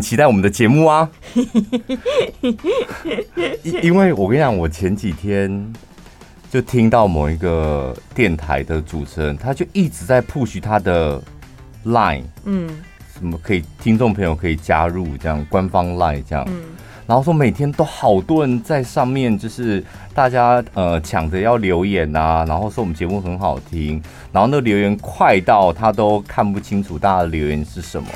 很期待我们的节目啊。因因为我跟你讲，我前几天就听到某一个电台的主持人，他就一直在 push 他的 line，嗯，什么可以听众朋友可以加入这样官方 line 这样。嗯然后说每天都好多人在上面，就是大家呃抢着要留言啊，然后说我们节目很好听，然后那个留言快到他都看不清楚大家的留言是什么，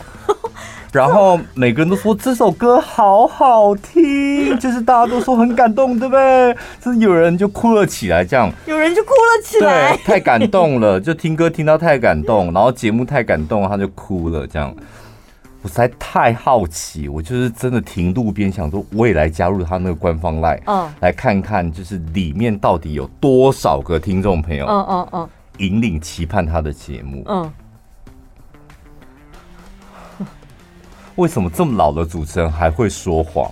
然后每个人都说这首歌好好听，就是大家都说很感动，对不对？就是有人就哭了起来，这样。有人就哭了起来，对，太感动了，就听歌听到太感动，然后节目太感动，他就哭了，这样。我实在太好奇，我就是真的停路边想说，我也来加入他那个官方 LINE，嗯，来看看就是里面到底有多少个听众朋友，嗯嗯嗯，引领期盼他的节目，嗯，为什么这么老的主持人还会说谎？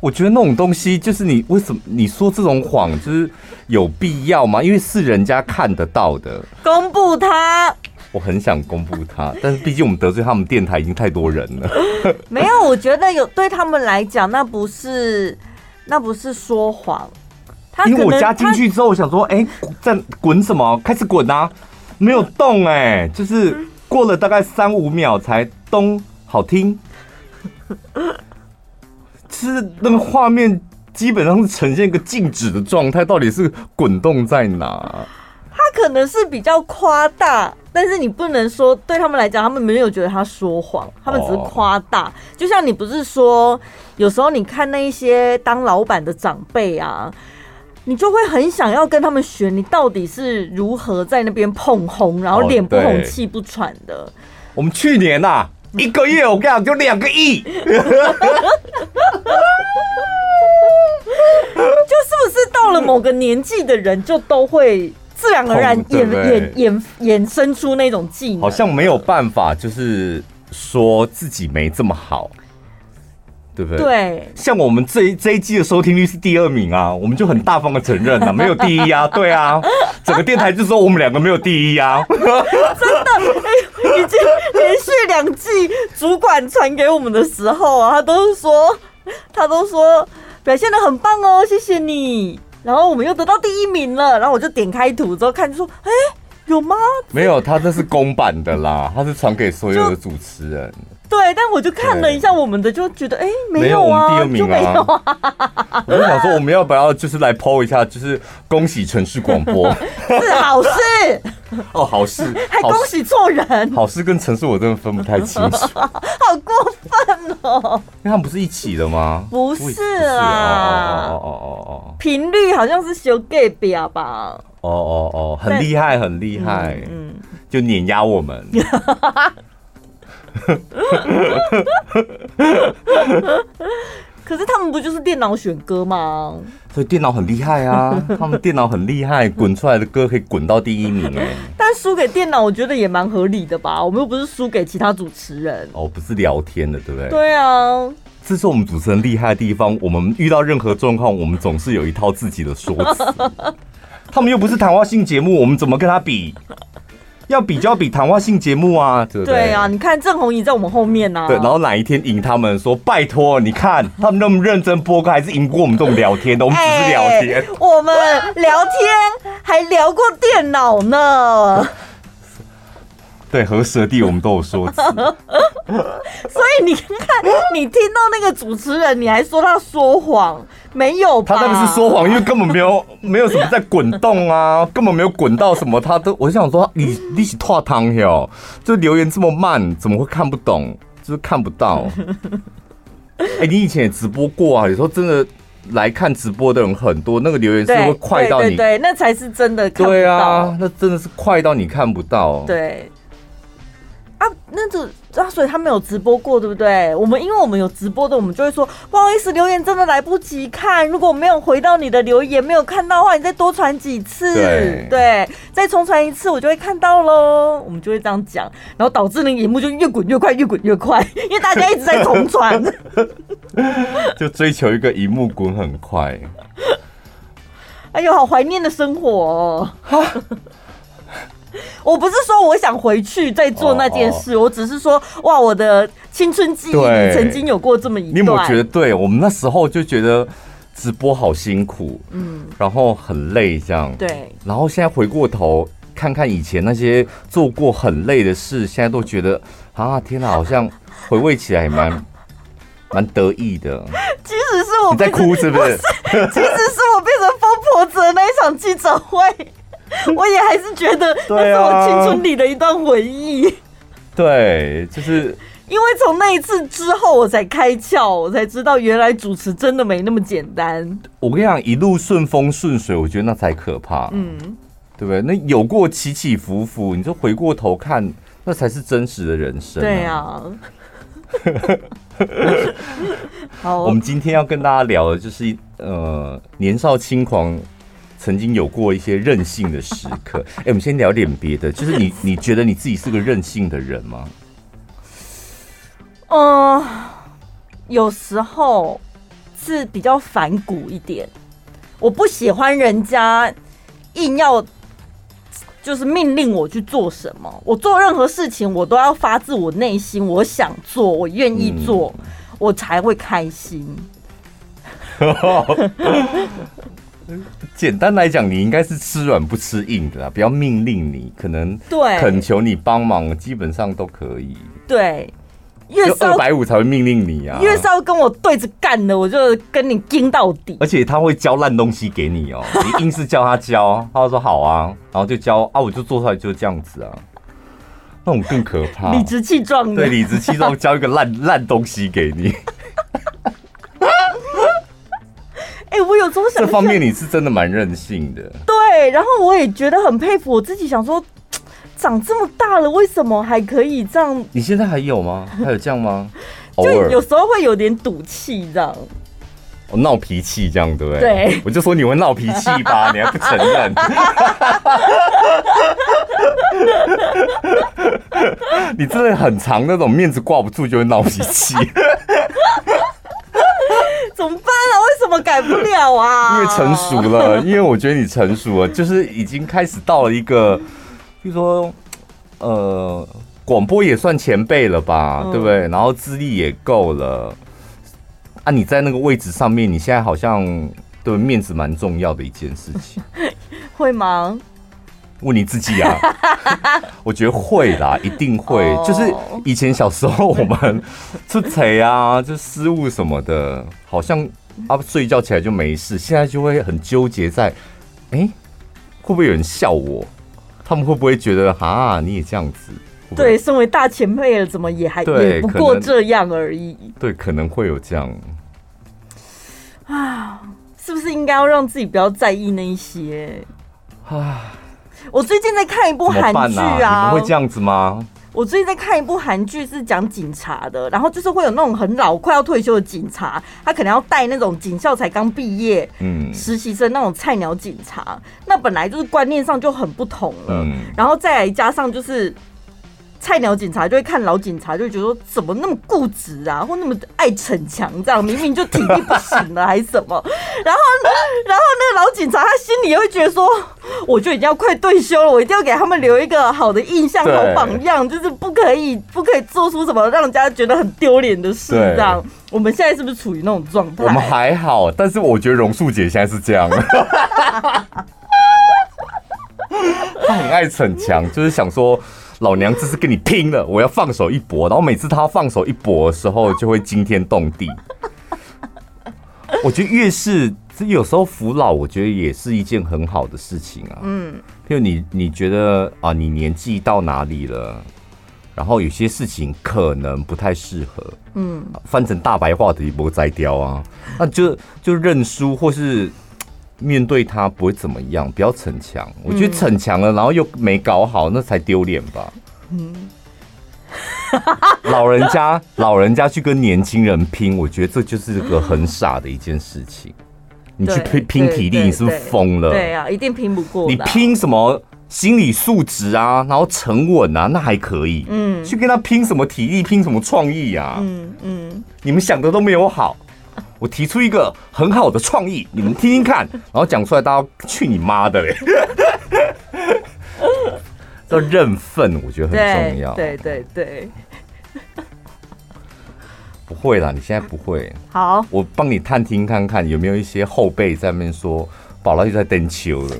我觉得那种东西就是你为什么你说这种谎就是有必要吗？因为是人家看得到的，公布他。我很想公布他，但是毕竟我们得罪他们电台已经太多人了。没有，我觉得有对他们来讲，那不是那不是说谎。因为我加进去之后，我想说，哎、欸，在滚什么？开始滚啊！没有动哎、欸，就是过了大概三五秒才咚，好听。其实那个画面基本上是呈现一个静止的状态，到底是滚动在哪？他可能是比较夸大。但是你不能说对他们来讲，他们没有觉得他说谎，他们只是夸大。就像你不是说，有时候你看那一些当老板的长辈啊，你就会很想要跟他们学，你到底是如何在那边捧红，然后脸不红气不喘的。我们去年呐、啊，一个月我跟你讲就两个亿，就是不是到了某个年纪的人就都会。自然而然衍衍衍衍生出那种技能，好像没有办法，就是说自己没这么好，对不对？对，像我们这一这一季的收听率是第二名啊，我们就很大方的承认啊，没有第一啊，对啊，整个电台就说我们两个没有第一啊，真的，哎，已经连续两季主管传给我们的时候啊，他都是说，他都说表现的很棒哦，谢谢你。然后我们又得到第一名了，然后我就点开图之后看，就说：“哎，有吗？没有，他这是公版的啦，他是传给所有的主持人。”对，但我就看了一下我们的，就觉得哎，没有啊，没有我们第二名啊，没有啊。我就想说，我们要不要就是来 po 一下，就是恭喜城市广播。是好事。哦，好事还恭喜错人，好事跟城市我真的分不太清楚，好过分哦，因为他们不是一起的吗？不是啊，哦哦哦哦，频率好像是修改表吧？哦哦哦，很厉害，很厉害，嗯，就碾压我们。可是他们不就是电脑选歌吗？所以电脑很厉害啊！他们电脑很厉害，滚出来的歌可以滚到第一名哎。但输给电脑，我觉得也蛮合理的吧？我们又不是输给其他主持人哦，不是聊天的，对不对？对啊，这是我们主持人厉害的地方。我们遇到任何状况，我们总是有一套自己的说辞。他们又不是谈话性节目，我们怎么跟他比？要比较比谈话性节目啊，对不对？对啊，你看郑红怡在我们后面呢、啊。对，然后哪一天赢他们说拜托，你看他们那么认真播歌，还是赢过我们这种聊天的。我们只是聊天，欸、我们聊天还聊过电脑呢。对，和蛇地我们都有说辞。所以你看，你听到那个主持人，你还说他说谎？没有吧？他那个是说谎，因为根本没有 没有什么在滚动啊，根本没有滚到什么，他都我就想说，你你是拓汤哟，就留言这么慢，怎么会看不懂？就是看不到。哎、欸，你以前也直播过啊？有时候真的来看直播的人很多，那个留言是会快到你，对，那才是真的看不到。对啊，那真的是快到你看不到。对。啊，那个啊，所以他没有直播过，对不对？我们因为我们有直播的，我们就会说不好意思，留言真的来不及看。如果没有回到你的留言，没有看到的话，你再多传几次，对，对，再重传一次，我就会看到喽。我们就会这样讲，然后导致那个荧幕就越滚越快，越滚越快，因为大家一直在重传，就追求一个荧幕滚很快。哎呦，好怀念的生活哦。我不是说我想回去再做那件事，哦哦，我只是说，哇，我的青春记忆曾经有过这么一段。你有没有觉得，对我们那时候就觉得直播好辛苦，嗯，然后很累，这样。对。然后现在回过头看看以前那些做过很累的事，现在都觉得啊，天哪，好像回味起来也蛮 蛮得意的。即使是我你在哭，是不是？即使是我变成疯婆子的那一场记者会。我也还是觉得那是我青春里的一段回忆。对，就是 因为从那一次之后，我才开窍，我才知道原来主持真的没那么简单。我跟你讲，一路顺风顺水，我觉得那才可怕。嗯，对不对？那有过起起伏伏，你就回过头看，那才是真实的人生。对啊。好，我们今天要跟大家聊的就是呃，年少轻狂。曾经有过一些任性的时刻，哎，我们先聊点别的，就是你，你觉得你自己是个任性的人吗？嗯、呃，有时候是比较反骨一点，我不喜欢人家硬要就是命令我去做什么，我做任何事情我都要发自我内心，我想做，我愿意做，嗯、我才会开心。简单来讲，你应该是吃软不吃硬的啦，不要命令你，可能对恳求你帮忙，基本上都可以。对，越是二百五才会命令你啊，越是要跟我对着干的，我就跟你盯到底。而且他会交烂东西给你哦、喔，你硬是叫他交，他就说好啊，然后就交啊，我就做出来就是这样子啊，那种更可怕，理直气壮的，对，理直气壮交一个烂烂东西给你。这方面你是真的蛮任性的。对，然后我也觉得很佩服我自己，想说长这么大了，为什么还可以这样？你现在还有吗？还有这样吗？就有时候会有点赌气这样，我闹脾气这样，对不对？对，我就说你会闹脾气吧，你还不承认？你真的很长，那种面子挂不住就会闹脾气。怎么办啊？为什么改不了啊？因为成熟了，因为我觉得你成熟了，就是已经开始到了一个，比如说，呃，广播也算前辈了吧，嗯、对不对？然后资历也够了，啊，你在那个位置上面，你现在好像对面子蛮重要的一件事情，会吗？问你自己啊，我觉得会啦，一定会。Oh. 就是以前小时候我们出错啊，就失误什么的，好像啊睡觉起来就没事。现在就会很纠结在，哎、欸，会不会有人笑我？他们会不会觉得啊，你也这样子？对，身为大前辈了，怎么也还不过这样而已。对，可能会有这样。啊，是不是应该要让自己不要在意那一些啊？我最近在看一部韩剧啊，啊，你们会这样子吗？我最近在看一部韩剧，是讲警察的，然后就是会有那种很老、快要退休的警察，他可能要带那种警校才刚毕业，嗯，实习生那种菜鸟警察，那本来就是观念上就很不同了，嗯，然后再来加上就是。菜鸟警察就会看老警察，就会觉得说怎么那么固执啊，或那么爱逞强，这样明明就体力不行了还是什么？然后，然后那个老警察他心里也会觉得说，我就已经要快退休了，我一定要给他们留一个好的印象、好榜样，就是不可以不可以做出什么让人家觉得很丢脸的事。这样，我们现在是不是处于那种状态？我们还好，但是我觉得榕树姐现在是这样，她很爱逞强，就是想说。老娘这是跟你拼了！我要放手一搏，然后每次他放手一搏的时候，就会惊天动地。我觉得越是有时候服老，我觉得也是一件很好的事情啊。嗯，譬如你你觉得啊，你年纪到哪里了？然后有些事情可能不太适合。嗯，翻成大白话的一波摘雕啊，那就就认输或是。面对他不会怎么样，不要逞强。我觉得逞强了，然后又没搞好，那才丢脸吧。嗯，老人家 老人家去跟年轻人拼，我觉得这就是个很傻的一件事情。你去拼拼体力，你是不是疯了？对啊，一定拼不过。你拼什么心理素质啊？然后沉稳啊，那还可以。嗯，去跟他拼什么体力，拼什么创意啊？嗯嗯，你们想的都没有好。我提出一个很好的创意，你们听听看，然后讲出来，大家去你妈的嘞！要认份，我觉得很重要。对对对，对 不会啦，你现在不会。好，我帮你探听看看有没有一些后辈在那边说，宝拉又在登秋了。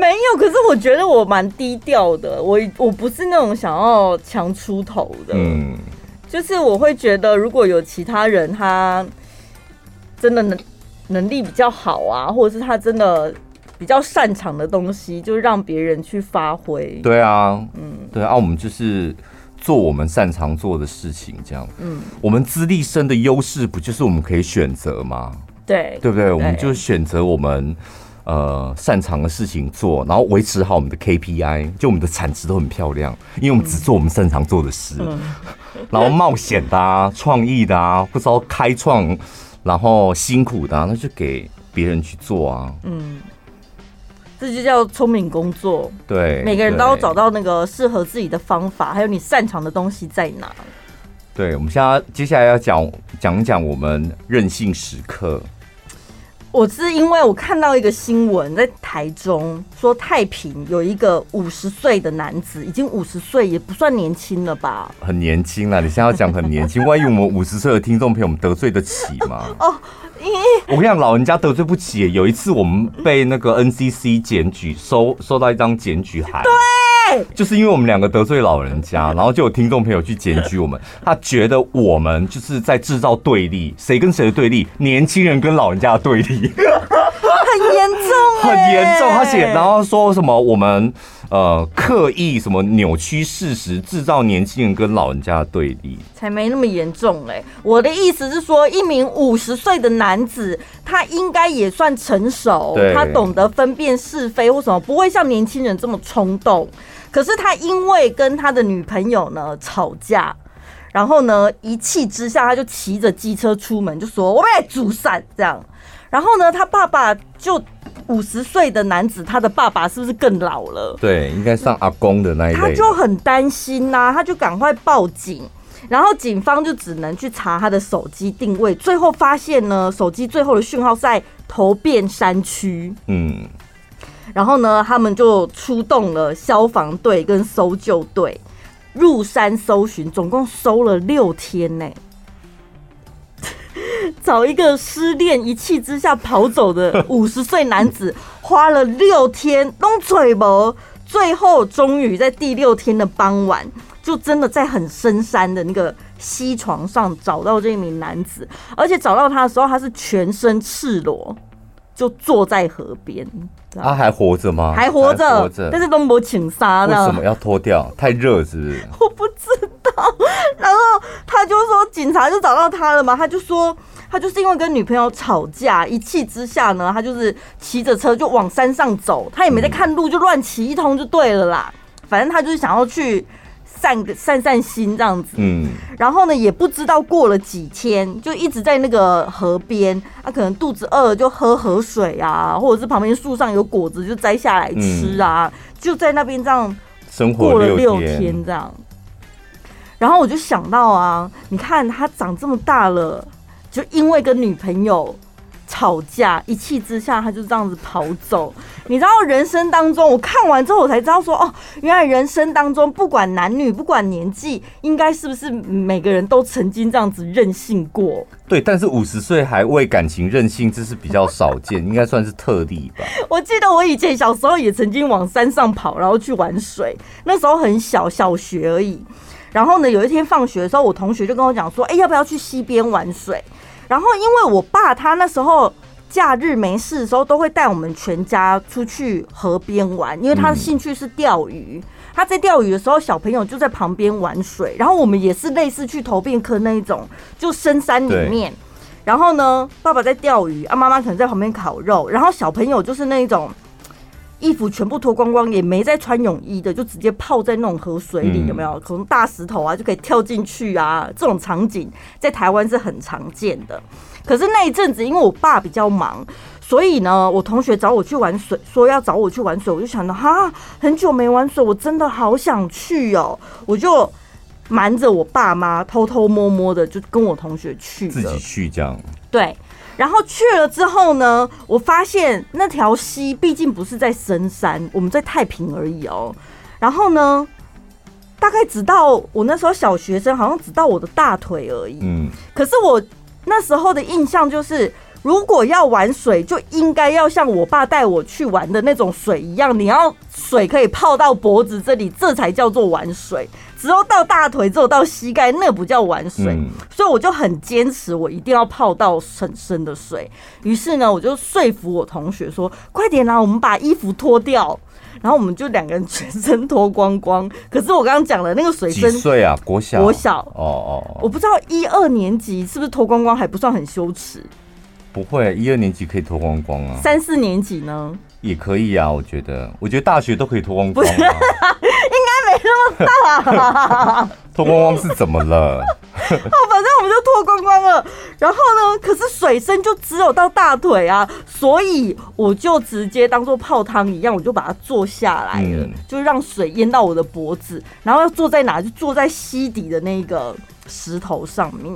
没有，可是我觉得我蛮低调的，我我不是那种想要强出头的，嗯，就是我会觉得如果有其他人他真的能能力比较好啊，或者是他真的比较擅长的东西，就让别人去发挥。对啊，嗯，对啊，我们就是做我们擅长做的事情，这样，嗯，我们资历深的优势不就是我们可以选择吗？对，对不对？我们就选择我们。呃，擅长的事情做，然后维持好我们的 KPI，就我们的产值都很漂亮，因为我们只做我们擅长做的事。嗯、然后冒险的啊，创意的啊，不知道开创，然后辛苦的啊，那就给别人去做啊。嗯，这就叫聪明工作。对，每个人都要找到那个适合自己的方法，还有你擅长的东西在哪。对，我们现在接下来要讲讲讲我们任性时刻。我是因为我看到一个新闻，在台中说太平有一个五十岁的男子，已经五十岁也不算年轻了吧？很年轻了，你现在要讲很年轻，万一我们五十岁的听众朋友们得罪得起吗？哦，我跟你讲，老人家得罪不起。有一次我们被那个 NCC 检举，收收到一张检举函。对。就是因为我们两个得罪老人家，然后就有听众朋友去检举我们，他觉得我们就是在制造对立，谁跟谁的对立？年轻人跟老人家的对立，很严重，很严重。他写，然后说什么我们呃刻意什么扭曲事实，制造年轻人跟老人家的对立，才没那么严重嘞。我的意思是说，一名五十岁的男子，他应该也算成熟，他懂得分辨是非或什么，不会像年轻人这么冲动。可是他因为跟他的女朋友呢吵架，然后呢一气之下他就骑着机车出门，就说我们来煮饭这样。然后呢，他爸爸就五十岁的男子，他的爸爸是不是更老了？对，应该上阿公的那一类。他就很担心呐、啊，他就赶快报警，然后警方就只能去查他的手机定位，最后发现呢，手机最后的讯号在头汴山区。嗯。然后呢，他们就出动了消防队跟搜救队入山搜寻，总共搜了六天呢。找一个失恋一气之下跑走的五十岁男子，花了六天弄嘴巴，最后终于在第六天的傍晚，就真的在很深山的那个溪床上找到这名男子，而且找到他的时候，他是全身赤裸。就坐在河边，他还活着吗？还活着，但是都没请杀的。为什么要脱掉？太热是不是？我不知道。然后他就说，警察就找到他了嘛。他就说，他就是因为跟女朋友吵架，一气之下呢，他就是骑着车就往山上走，他也没在看路，就乱骑一通就对了啦。反正他就是想要去。散个散散心这样子，嗯，然后呢，也不知道过了几天，就一直在那个河边，他、啊、可能肚子饿就喝河水啊，或者是旁边树上有果子就摘下来吃啊，嗯、就在那边这样生活过了六天这样。然后我就想到啊，你看他长这么大了，就因为跟女朋友。吵架，一气之下他就这样子跑走。你知道人生当中，我看完之后我才知道说，哦，原来人生当中不管男女，不管年纪，应该是不是每个人都曾经这样子任性过？对，但是五十岁还为感情任性，这是比较少见，应该算是特例吧。我记得我以前小时候也曾经往山上跑，然后去玩水，那时候很小，小学而已。然后呢，有一天放学的时候，我同学就跟我讲说，哎，要不要去溪边玩水？然后，因为我爸他那时候假日没事的时候，都会带我们全家出去河边玩，因为他的兴趣是钓鱼。他在钓鱼的时候，小朋友就在旁边玩水，然后我们也是类似去投病科那一种，就深山里面。然后呢，爸爸在钓鱼，啊，妈妈可能在旁边烤肉，然后小朋友就是那一种。衣服全部脱光光，也没再穿泳衣的，就直接泡在那种河水里，有没有？可能大石头啊，就可以跳进去啊。这种场景在台湾是很常见的。可是那一阵子，因为我爸比较忙，所以呢，我同学找我去玩水，说要找我去玩水，我就想到哈，很久没玩水，我真的好想去哦。我就瞒着我爸妈，偷偷摸摸的就跟我同学去，自己去这样。对，然后去了之后呢，我发现那条溪毕竟不是在深山，我们在太平而已哦。然后呢，大概只到我那时候小学生，好像只到我的大腿而已。嗯，可是我那时候的印象就是。如果要玩水，就应该要像我爸带我去玩的那种水一样，你要水可以泡到脖子这里，这才叫做玩水。只有到大腿，只有到膝盖，那不叫玩水。嗯、所以我就很坚持，我一定要泡到很深的水。于是呢，我就说服我同学说：“快点啦，我们把衣服脱掉。”然后我们就两个人全身脱光光。可是我刚刚讲了那个水深，几岁啊？国小？国小？哦哦，我不知道一二年级是不是脱光光还不算很羞耻。不会，一二年级可以脱光光啊。三四年级呢？也可以啊，我觉得，我觉得大学都可以脱光光啊。脱光光是怎么了？哦，反正我们就脱光光了。然后呢，可是水深就只有到大腿啊，所以我就直接当做泡汤一样，我就把它坐下来了，嗯、就让水淹到我的脖子。然后要坐在哪？就坐在溪底的那个石头上面。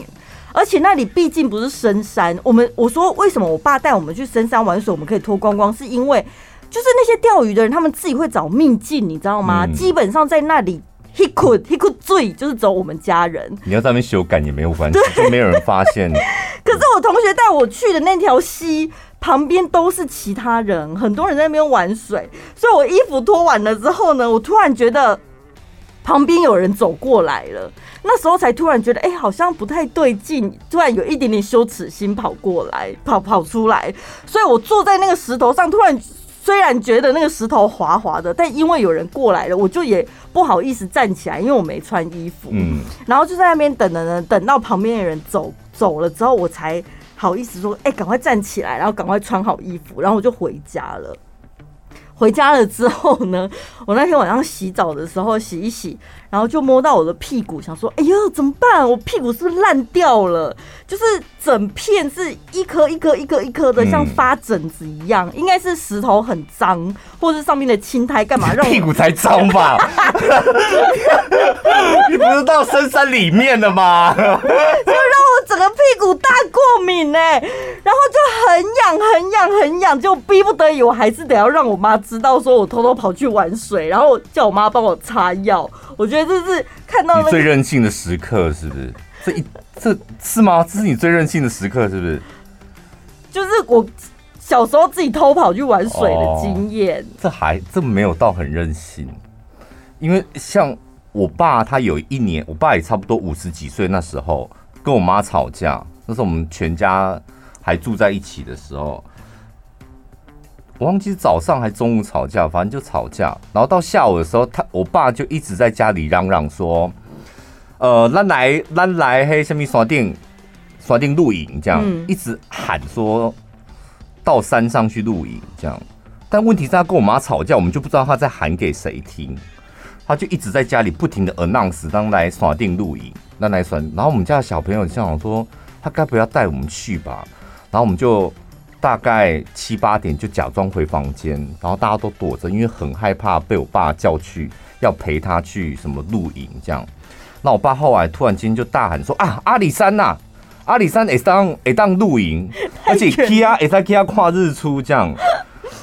而且那里毕竟不是深山，我们我说为什么我爸带我们去深山玩水，我们可以脱光光，是因为就是那些钓鱼的人，他们自己会找秘境，你知道吗？嗯、基本上在那里，he could he could 醉，就是走我们家人。你要在那边修改也没有关系，就没有人发现。可是我同学带我去的那条溪旁边都是其他人，很多人在那边玩水，所以我衣服脱完了之后呢，我突然觉得旁边有人走过来了。那时候才突然觉得，哎、欸，好像不太对劲，突然有一点点羞耻心跑过来，跑跑出来。所以我坐在那个石头上，突然虽然觉得那个石头滑滑的，但因为有人过来了，我就也不好意思站起来，因为我没穿衣服。嗯。然后就在那边等等等，等到旁边的人走走了之后，我才好意思说，哎、欸，赶快站起来，然后赶快穿好衣服，然后我就回家了。回家了之后呢，我那天晚上洗澡的时候洗一洗，然后就摸到我的屁股，想说：“哎呦，怎么办？我屁股是不是烂掉了？就是整片是一颗一颗一颗一颗的，像发疹子一样。应该是石头很脏，或是上面的青苔干嘛 让屁股才脏吧？你不是到深山里面了吗？整个屁股大过敏呢、欸，然后就很痒很痒很痒，就逼不得已，我还是得要让我妈。知道说我偷偷跑去玩水，然后叫我妈帮我擦药。我觉得这是看到、那最任性的时刻，是不是？这一这是吗？这是你最任性的时刻，是不是？就是我小时候自己偷跑去玩水的经验、哦。这还这没有到很任性，因为像我爸，他有一年，我爸也差不多五十几岁，那时候跟我妈吵架，那时候我们全家还住在一起的时候。我忘记早上还中午吵架，反正就吵架。然后到下午的时候，他我爸就一直在家里嚷嚷说：“呃，咱来，咱来，嘿，什么刷电，刷电露营这样，嗯、一直喊说到山上去露营这样。但问题是，他跟我妈吵架，我们就不知道他在喊给谁听。他就一直在家里不停的 announce，当来刷电露营，那来刷。然后我们家的小朋友就想说，他该不要带我们去吧？然后我们就。大概七八点就假装回房间，然后大家都躲着，因为很害怕被我爸叫去，要陪他去什么露营这样。那我爸后来突然间就大喊说：“啊，阿里山呐、啊，阿里山也当也当露营，而且 Kia 也在 Kia 跨日出这样。”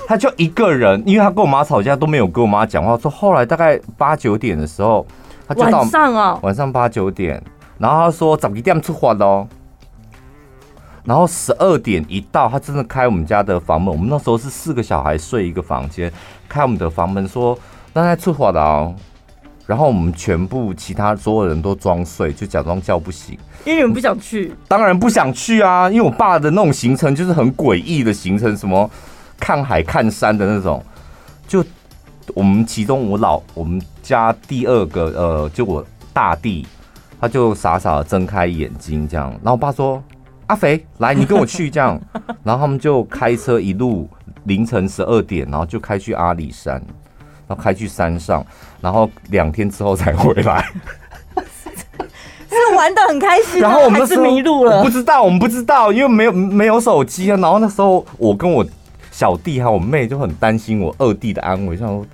他就一个人，因为他跟我妈吵架都没有跟我妈讲话。说后来大概八九点的时候，他就到晚上啊，晚上八九点，然后他说早一点出发喽。然后十二点一到，他真的开我们家的房门。我们那时候是四个小孩睡一个房间，开我们的房门说：“那在出发了。”然后我们全部其他所有人都装睡，就假装叫不醒。因为你们不想去？当然不想去啊！因为我爸的那种行程就是很诡异的行程，什么看海看山的那种。就我们其中我老我们家第二个呃，就我大弟，他就傻傻的睁开眼睛这样。然后我爸说。阿肥，来，你跟我去这样，然后他们就开车一路凌晨十二点，然后就开去阿里山，然后开去山上，然后两天之后才回来，是玩的很开心，然后我们是迷路了，不知道，我们不知道，因为没有没有手机啊。然后那时候我跟我小弟还有我妹就很担心我二弟的安危，像说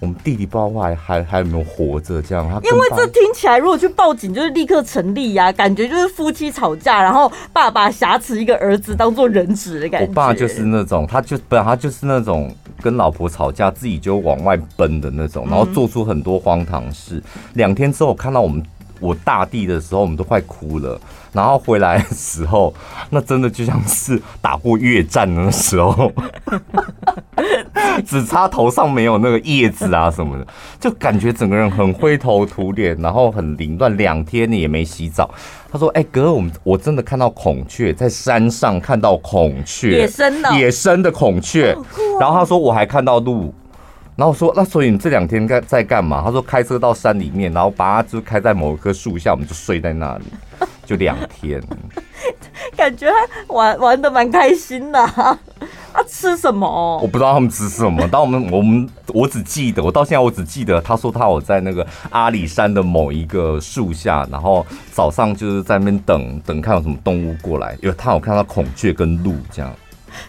我们弟弟不知道还还还有没有活着这样。他因为这听起来，如果去报警，就是立刻成立呀、啊，感觉就是夫妻吵架，然后爸爸挟持一个儿子当做人质的感觉。我爸就是那种，他就本来他就是那种跟老婆吵架，自己就往外奔的那种，然后做出很多荒唐事。两、嗯、天之后看到我们。我大弟的时候，我们都快哭了。然后回来的时候，那真的就像是打过越战的时候，只差头上没有那个叶子啊什么的，就感觉整个人很灰头土脸，然后很凌乱。两天你也没洗澡。他说：“哎、欸，哥，我们我真的看到孔雀在山上，看到孔雀，野生的野生的孔雀。然后他说我还看到鹿。”然后我说，那所以你这两天在在干嘛？他说开车到山里面，然后把它就开在某一棵树下，我们就睡在那里，就两天。感觉玩玩的蛮开心的啊。他吃什么？我不知道他们吃什么。但我们我们我只记得，我到现在我只记得他说他有在那个阿里山的某一个树下，然后早上就是在那边等等看有什么动物过来，因为他有看到孔雀跟鹿这样。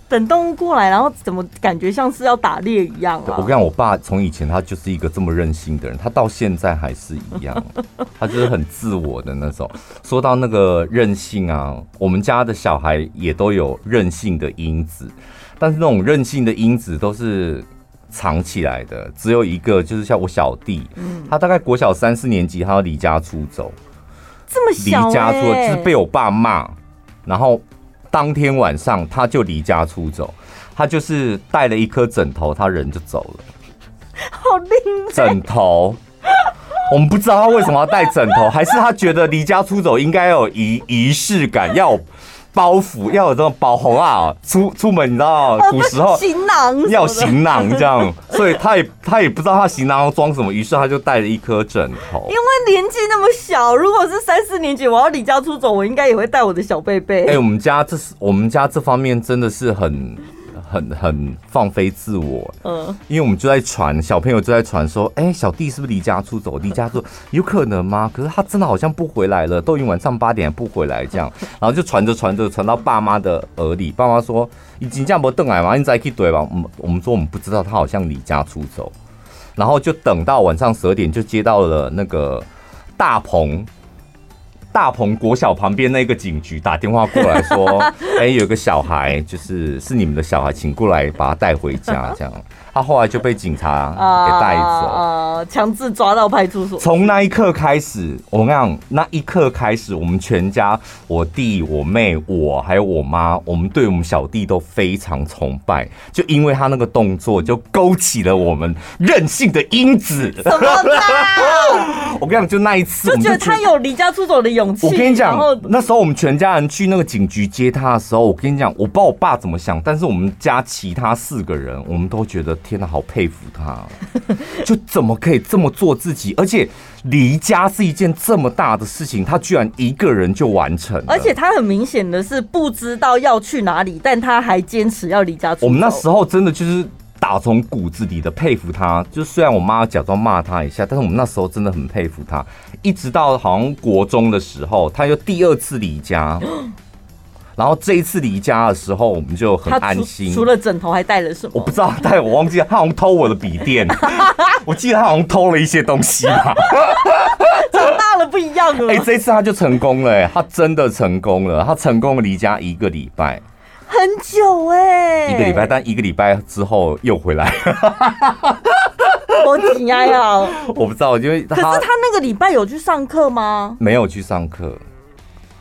等动物过来，然后怎么感觉像是要打猎一样啊？我跟你讲，我爸从以前他就是一个这么任性的人，他到现在还是一样，他就是很自我的那种。说到那个任性啊，我们家的小孩也都有任性的因子，但是那种任性的因子都是藏起来的。只有一个，就是像我小弟，他大概国小三四年级，他要离家出走，这么小，离家出走就是被我爸骂，然后。当天晚上他就离家出走，他就是带了一颗枕头，他人就走了。好厉害！枕头，我们不知道他为什么要带枕头，还是他觉得离家出走应该要有仪仪式感，要有。包袱要有这种包红啊，出出门你知道，古时候行囊要行囊这样，所以他也他也不知道他行囊要装什么，于是他就带了一颗枕头。因为年纪那么小，如果是三四年级，我要离家出走，我应该也会带我的小贝贝。哎，我们家这是我们家这方面真的是很。很很放飞自我，嗯，因为我们就在传，小朋友就在传说，哎，小弟是不是离家出走？离家出走 有可能吗？可是他真的好像不回来了，都已经晚上八点还不回来，这样，然后就传着传着传到爸妈的耳里，爸妈说，已经这样不邓来吗？你再去怼吧。我们我们说我们不知道他好像离家出走，然后就等到晚上十二点，就接到了那个大鹏。大鹏国小旁边那个警局打电话过来说，哎、欸，有个小孩，就是是你们的小孩，请过来把他带回家，这样。他后来就被警察给带走，强制抓到派出所。从那一刻开始，我跟你讲，那一刻开始，我们全家，我弟、我妹、我还有我妈，我们对我们小弟都非常崇拜，就因为他那个动作，就勾起了我们任性的因子。什么的？我跟你讲，就那一次，就觉得他有离家出走的勇气。我跟你讲，那时候我们全家人去那个警局接他的时候，我跟你讲，我不知道我爸怎么想，但是我们家其他四个人，我们都觉得。天哪，好佩服他！就怎么可以这么做自己？而且离家是一件这么大的事情，他居然一个人就完成。而且他很明显的是不知道要去哪里，但他还坚持要离家出走。我们那时候真的就是打从骨子里的佩服他。就虽然我妈假装骂他一下，但是我们那时候真的很佩服他。一直到好像国中的时候，他又第二次离家。然后这一次离家的时候，我们就很安心。除了枕头，还带了什么？我不知道带，我忘记了。他好像偷我的笔电，我记得他好像偷了一些东西吧。长大了不一样了。哎，这一次他就成功了，哎，他真的成功了，他成功离家一个礼拜，很久哎，一个礼拜，但一个礼拜之后又回来。我紧压呀！我不知道，因为他可是他那个礼拜有去上课吗？没有去上课。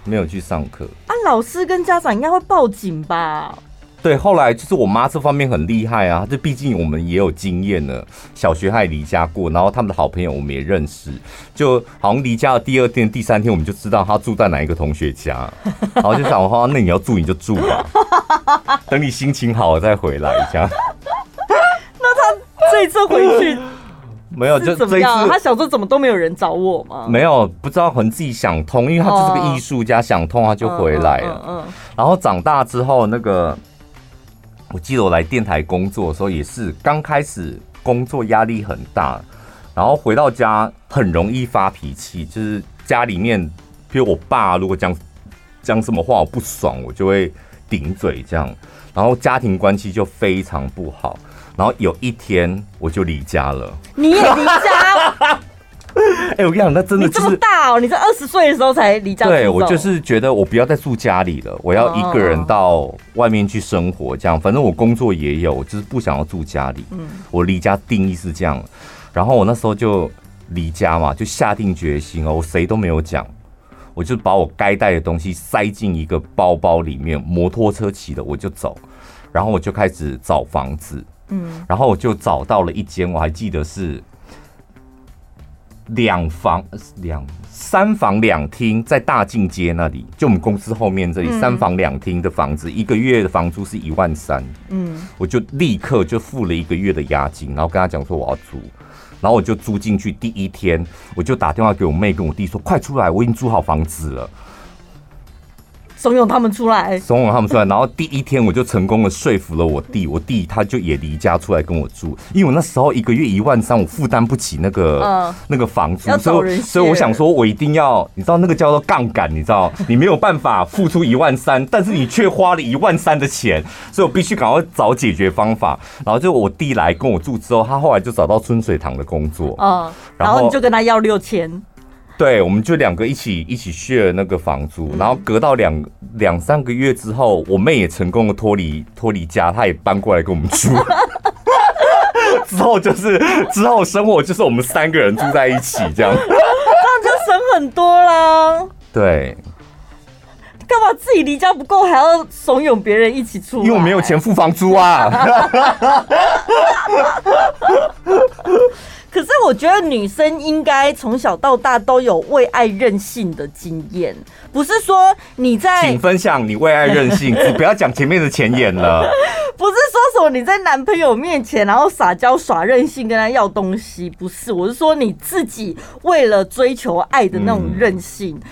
没有去上课啊！老师跟家长应该会报警吧？对，后来就是我妈这方面很厉害啊，这毕竟我们也有经验了，小学还离家过，然后他们的好朋友我们也认识，就好像离家的第二天、第三天，我们就知道他住在哪一个同学家，然后就想说，那你要住你就住吧，等你心情好了再回来这样。这一次回去？没有，就这一次他想说怎么都没有人找我吗？没有，不知道可能自己想通，因为他就是个艺术家，想通他就回来了。嗯，然后长大之后，那个我记得我来电台工作的时候，也是刚开始工作压力很大，然后回到家很容易发脾气，就是家里面，比如我爸如果讲讲什么话我不爽，我就会顶嘴这样，然后家庭关系就非常不好。然后有一天我就离家了。你也离家？哎、欸，我跟你讲，那真的、就是、这么大哦！你在二十岁的时候才离家？对，我就是觉得我不要再住家里了，我要一个人到外面去生活。这样，反正我工作也有，我就是不想要住家里。嗯，我离家定义是这样。然后我那时候就离家嘛，就下定决心哦，我谁都没有讲，我就把我该带的东西塞进一个包包里面，摩托车骑的我就走。然后我就开始找房子。嗯，然后我就找到了一间，我还记得是。两房两三房两厅，在大境街那里，就我们公司后面这里，嗯、三房两厅的房子，一个月的房租是一万三。嗯，我就立刻就付了一个月的押金，然后跟他讲说我要租，然后我就租进去。第一天，我就打电话给我妹跟我弟说：“快出来，我已经租好房子了。”怂恿他们出来，怂恿他们出来，然后第一天我就成功的说服了我弟，我弟他就也离家出来跟我住，因为我那时候一个月一万三，我负担不起那个、呃、那个房租，所以所以我想说，我一定要，你知道那个叫做杠杆，你知道，你没有办法付出一万三，但是你却花了一万三的钱，所以我必须赶快找解决方法。然后就我弟来跟我住之后，他后来就找到春水堂的工作，嗯、呃，然后你就跟他要六千。对，我们就两个一起一起 share 那个房租，然后隔到两两三个月之后，我妹也成功的脱离脱离家，她也搬过来跟我们住。之后就是之后生活就是我们三个人住在一起，这样，这样就省很多啦。对，干嘛自己离家不够，还要怂恿别人一起住？因为我没有钱付房租啊。可是我觉得女生应该从小到大都有为爱任性的经验，不是说你在，请分享你为爱任性，只不要讲前面的前言了。不是说什么你在男朋友面前然后撒娇耍任性跟他要东西，不是，我是说你自己为了追求爱的那种任性。嗯、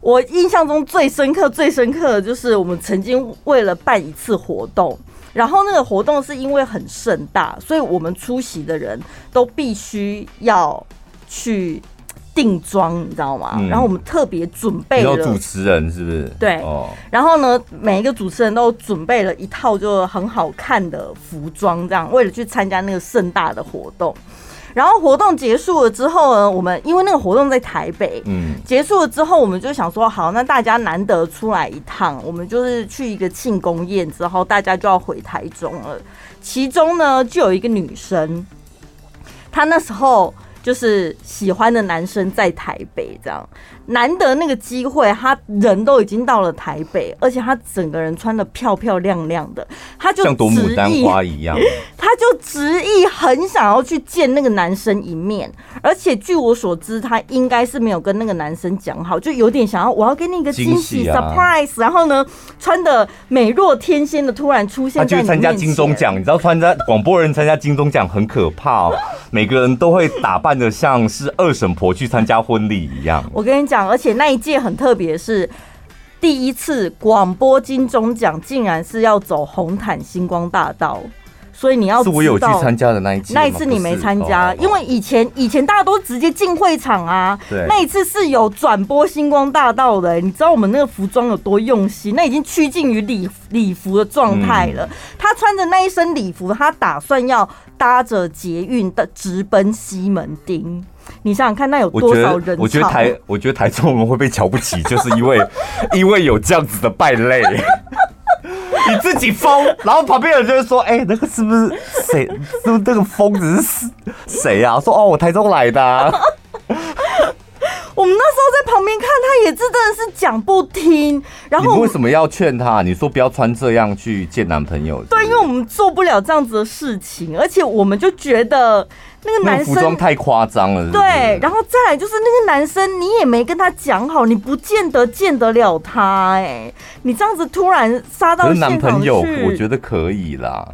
我印象中最深刻、最深刻的就是我们曾经为了办一次活动。然后那个活动是因为很盛大，所以我们出席的人都必须要去定妆，你知道吗？嗯、然后我们特别准备了主持人，是不是？对。哦、然后呢，每一个主持人都准备了一套就很好看的服装，这样为了去参加那个盛大的活动。然后活动结束了之后呢，我们因为那个活动在台北，嗯，结束了之后，我们就想说，好，那大家难得出来一趟，我们就是去一个庆功宴之后，大家就要回台中了。其中呢，就有一个女生，她那时候就是喜欢的男生在台北，这样。难得那个机会，他人都已经到了台北，而且他整个人穿的漂漂亮亮的，他就像朵牡丹花一样，他就执意很想要去见那个男生一面。而且据我所知，他应该是没有跟那个男生讲好，就有点想要我要给你一个惊喜 surprise，然后呢，穿的美若天仙的突然出现在你面前。他去参加金钟奖，你知道参加广播人参加金钟奖很可怕哦，每个人都会打扮的像是二婶婆去参加婚礼一样。我跟你讲。而且那一届很特别，是第一次广播金钟奖，竟然是要走红毯星光大道。所以你要是我有去参加的那一次，那一次你没参加，因为以前以前大家都直接进会场啊。对，那一次是有转播星光大道的，你知道我们那个服装有多用心？那已经趋近于礼礼服的状态了。他穿着那一身礼服，他打算要搭着捷运的直奔西门町。你想想看，那有多少人？我觉得台，我觉得台中我们会被瞧不起，就是因为 因为有这样子的败类。你自己疯，然后旁边人就会说：“哎、那个是不是谁？是不是那个疯子是谁呀？”说：“哦，我台中来的、”我们那时候在旁边看，他也真的是讲不听。然后你为什么要劝他？你说不要穿这样去见男朋友是是？对，因为我们做不了这样子的事情，而且我们就觉得那个男生服装太夸张了是是。对，然后再来就是那个男生，你也没跟他讲好，你不见得见得了他。哎，你这样子突然杀到现场去，男朋友我觉得可以啦。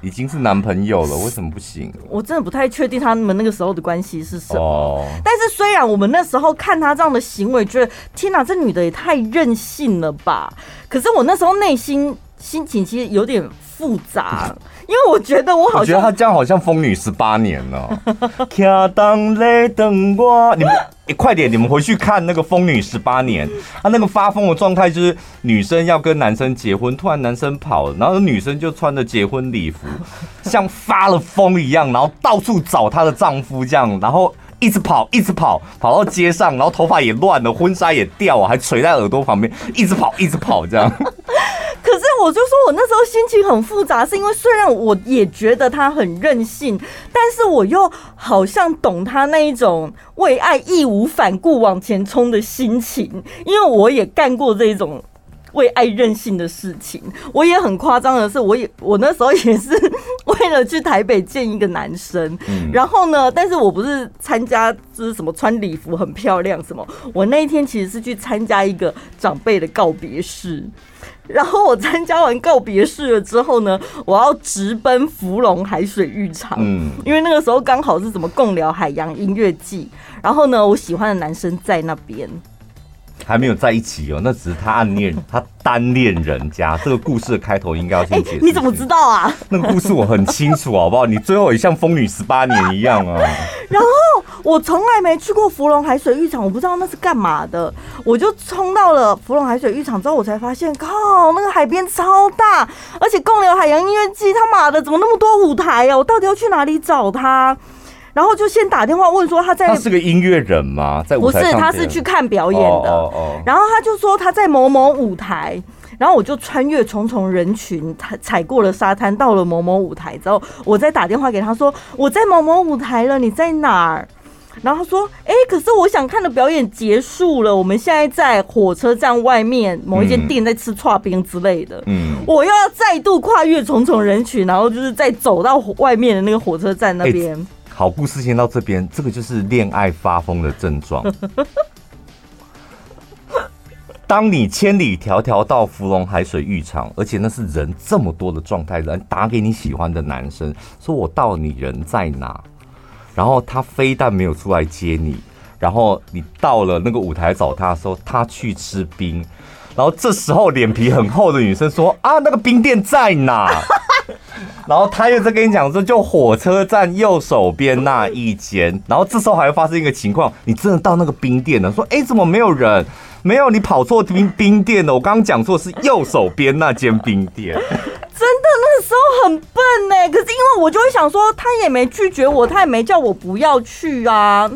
已经是男朋友了，为什么不行？我真的不太确定他们那个时候的关系是什么。Oh. 但是虽然我们那时候看他这样的行为，觉得天哪，这女的也太任性了吧！可是我那时候内心心情其实有点复杂，因为我觉得我好像我觉得他这样好像疯女十八年了。卡当雷等我，你们、欸、快点，你们回去看那个疯女十八年，他那个发疯的状态就是女生要跟男生结婚，突然男生跑了，然后女生就穿着结婚礼服，像发了疯一样，然后到处找她的丈夫这样，然后。一直跑，一直跑，跑到街上，然后头发也乱了，婚纱也掉了，还垂在耳朵旁边，一直跑，一直跑，这样。可是我就说，我那时候心情很复杂，是因为虽然我也觉得他很任性，但是我又好像懂他那一种为爱义无反顾往前冲的心情，因为我也干过这种。为爱任性的事情，我也很夸张的是，我也我那时候也是为了去台北见一个男生，嗯、然后呢，但是我不是参加就是什么穿礼服很漂亮什么，我那一天其实是去参加一个长辈的告别式，然后我参加完告别式了之后呢，我要直奔芙蓉海水浴场，嗯，因为那个时候刚好是什么共聊海洋音乐季，然后呢，我喜欢的男生在那边。还没有在一起哦，那只是他暗恋，他单恋人家。这个故事的开头应该要先解释。你怎么知道啊？那个故事我很清楚，好不好？你最后也像疯女十八年一样啊。然后我从来没去过芙蓉海水浴场，我不知道那是干嘛的。我就冲到了芙蓉海水浴场之后，我才发现，靠，那个海边超大，而且共流海洋音乐季，他妈的怎么那么多舞台啊？我到底要去哪里找他？然后就先打电话问说他在，他是个音乐人吗？在舞台上？不是，他是去看表演的。Oh, oh, oh. 然后他就说他在某某舞台，然后我就穿越重重人群，踩踩过了沙滩，到了某某舞台之后，我再打电话给他说我在某某舞台了，你在哪儿？然后他说，哎，可是我想看的表演结束了，我们现在在火车站外面某一间店在吃串冰之类的。嗯，我又要再度跨越重重人群，然后就是再走到外面的那个火车站那边。好故事先到这边，这个就是恋爱发疯的症状。当你千里迢迢到芙蓉海水浴场，而且那是人这么多的状态，人打给你喜欢的男生，说我到你人在哪，然后他非但没有出来接你，然后你到了那个舞台找他的时候，他去吃冰，然后这时候脸皮很厚的女生说啊，那个冰店在哪？然后他又在跟你讲说，就火车站右手边那一间。然后这时候还会发生一个情况，你真的到那个冰店了，说，哎，怎么没有人？没有，你跑错冰冰店了。我刚刚讲错是右手边那间冰店。真的，那个时候很笨呢。可是因为我就会想说，他也没拒绝我，他也没叫我不要去啊。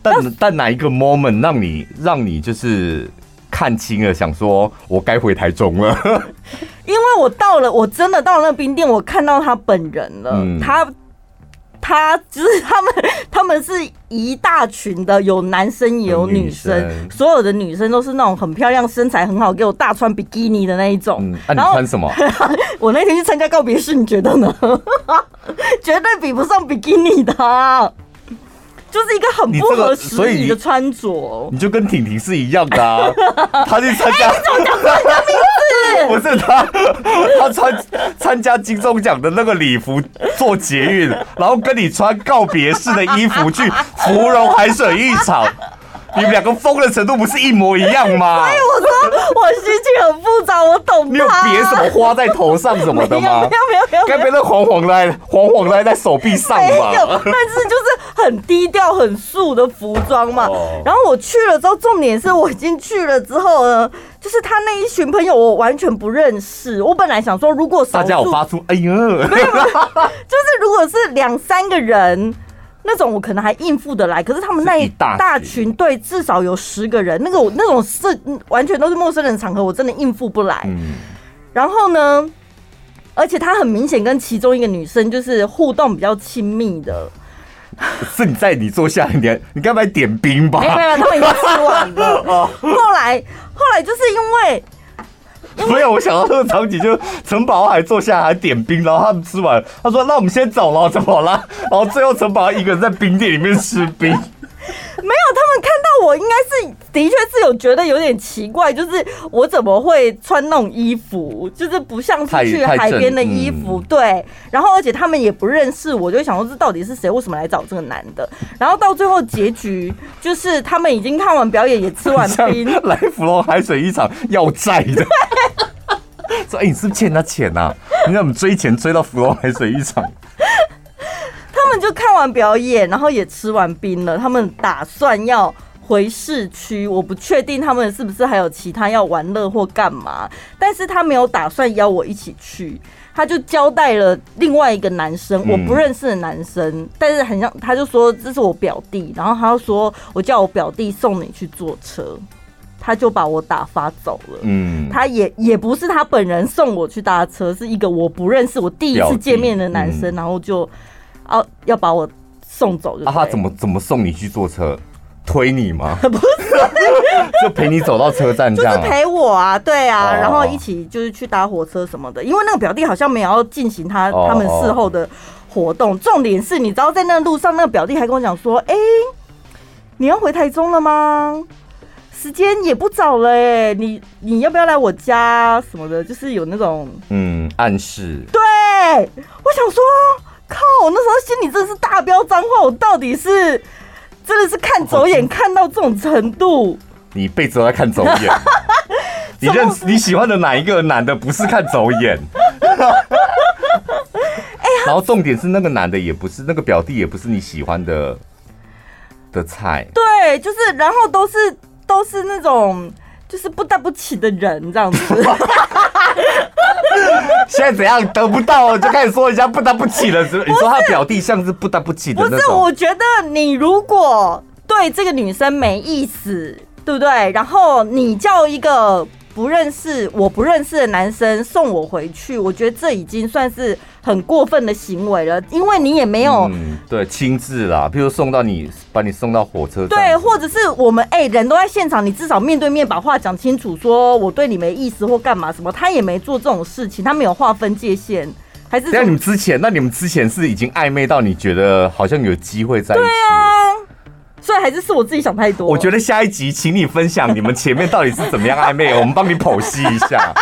但但哪一个 moment 让你让你就是？看清了，想说我该回台中了，因为我到了，我真的到了那个冰店，我看到他本人了。嗯、他他就是他们，他们是一大群的，有男生也有女生，女生所有的女生都是那种很漂亮、身材很好，给我大穿比基尼的那一种。嗯啊、然后你穿什么？我那天去参加告别式，你觉得呢？绝对比不上比基尼的。就是一个很不合时宜的穿着，你，你就跟婷婷是一样的啊。她去参加？不是他，他穿参加金钟奖的那个礼服做捷运，然后跟你穿告别式的衣服去芙蓉海水浴场。你们两个疯的程度不是一模一样吗？所以我说我心情很复杂，我懂。你有别什么花在头上什么的吗？没有没有没有，该别那黄黄的黄黄的在手臂上吗？没有，但是就是很低调很素的服装嘛。然后我去了之后，重点是我已经去了之后呢，就是他那一群朋友我完全不认识。我本来想说，如果大家有发出哎呀，没有，就是如果是两三个人。那种我可能还应付得来，可是他们那一大群队至少有十个人，那个那种是完全都是陌生人的场合，我真的应付不来。然后呢，而且他很明显跟其中一个女生就是互动比较亲密的。是你在你坐下，你你该不该点兵吧？没有没有，他们已经吃完了。后来后来就是因为。没有，我想到这个场景，就陈宝还坐下还点冰，然后他们吃完，他说：“那我们先走了，怎么了？”然后最后陈宝一个人在冰店里面吃冰。没有，他们看到我应该是的确是有觉得有点奇怪，就是我怎么会穿那种衣服，就是不像是去海边的衣服，嗯、对。然后而且他们也不认识我，就想说这到底是谁？为什么来找这个男的？然后到最后结局就是他们已经看完表演，也吃完 冰，来福隆海水浴场要债的。说：“哎、欸，你是不是欠他钱呐、啊？你怎么追钱追到福隆海水浴场？”就看完表演，然后也吃完冰了，他们打算要回市区。我不确定他们是不是还有其他要玩乐或干嘛，但是他没有打算邀我一起去。他就交代了另外一个男生，我不认识的男生，但是很像，他就说这是我表弟，然后他就说我叫我表弟送你去坐车。他就把我打发走了。嗯，他也也不是他本人送我去搭车，是一个我不认识、我第一次见面的男生，然后就啊要把我送走就。啊，他怎么怎么送你去坐车？推你吗？不是，就陪你走到车站这样。就是陪我啊，对啊，然后一起就是去搭火车什么的。因为那个表弟好像没有要进行他他们事后的活动。重点是你知道，在那个路上，那个表弟还跟我讲说：“哎，你要回台中了吗？”时间也不早了哎，你你要不要来我家什么的？就是有那种嗯暗示。对，我想说，靠！我那时候心里真的是大飙脏话，我到底是真的是看走眼看到这种程度？你一辈子都在看走眼。你认识你喜欢的哪一个男的不是看走眼？哎，然后重点是那个男的也不是那个表弟，也不是你喜欢的的菜。对，就是然后都是。都是那种就是不得不起的人这样子。现在怎样得不到就开始说人家不得不起了，是不是？你说他表弟像是不得不起的那种。不是，我觉得你如果对这个女生没意思，对不对？然后你叫一个。不认识我不认识的男生送我回去，我觉得这已经算是很过分的行为了，因为你也没有、嗯、对亲自啦，譬如送到你把你送到火车站，对，或者是我们哎、欸、人都在现场，你至少面对面把话讲清楚，说我对你没意思或干嘛什么，他也没做这种事情，他没有划分界限，还是？那你们之前，那你们之前是已经暧昧到你觉得好像有机会在一起？对啊。所以还是是我自己想太多。我觉得下一集请你分享你们前面到底是怎么样暧昧，我们帮你剖析一下。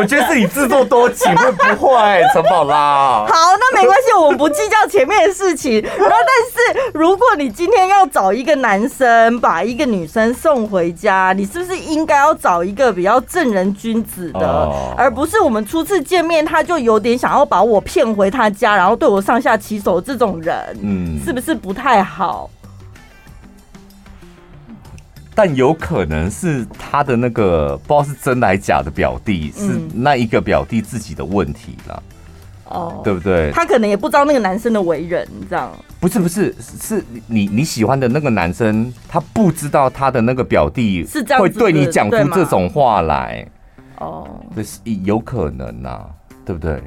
我觉得是你自作多情，会不会陈宝拉？好，那没关系，我们不计较前面的事情。然后，但是如果你今天要找一个男生把一个女生送回家，你是不是应该要找一个比较正人君子的，而不是我们初次见面他就有点想要把我骗回他家，然后对我上下其手这种人？嗯，是不是不太好？但有可能是他的那个不知道是真的还是假的表弟，是那一个表弟自己的问题了，哦，对不对？他可能也不知道那个男生的为人，这样？不是不是，是你你喜欢的那个男生，他不知道他的那个表弟是这样会对你讲出这种话来，哦，这是有可能呐，对不对？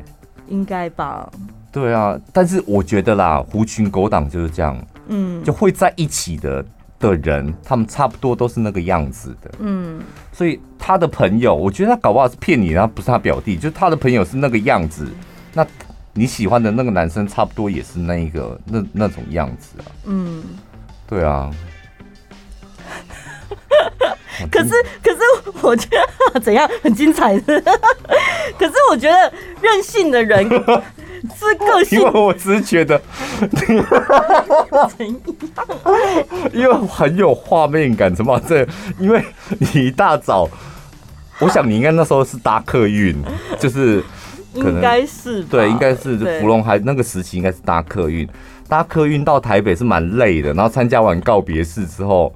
应该吧。对啊，但是我觉得啦，狐群狗党就是这样，嗯，就会在一起的。的人，他们差不多都是那个样子的，嗯，所以他的朋友，我觉得他搞不好是骗你，然后不是他表弟，就是他的朋友是那个样子，那你喜欢的那个男生差不多也是那一个那那种样子啊，嗯，对啊，可是可是我觉得 怎样？很精彩。的，可是我觉得任性的人。是个性，因为我只是觉得，因为很有画面感，什么这？因为你一大早，我想你应该那时候是搭客运，就是应该是对，应该是芙蓉海那个时期应该是搭客运，搭客运到台北是蛮累的，然后参加完告别式之后。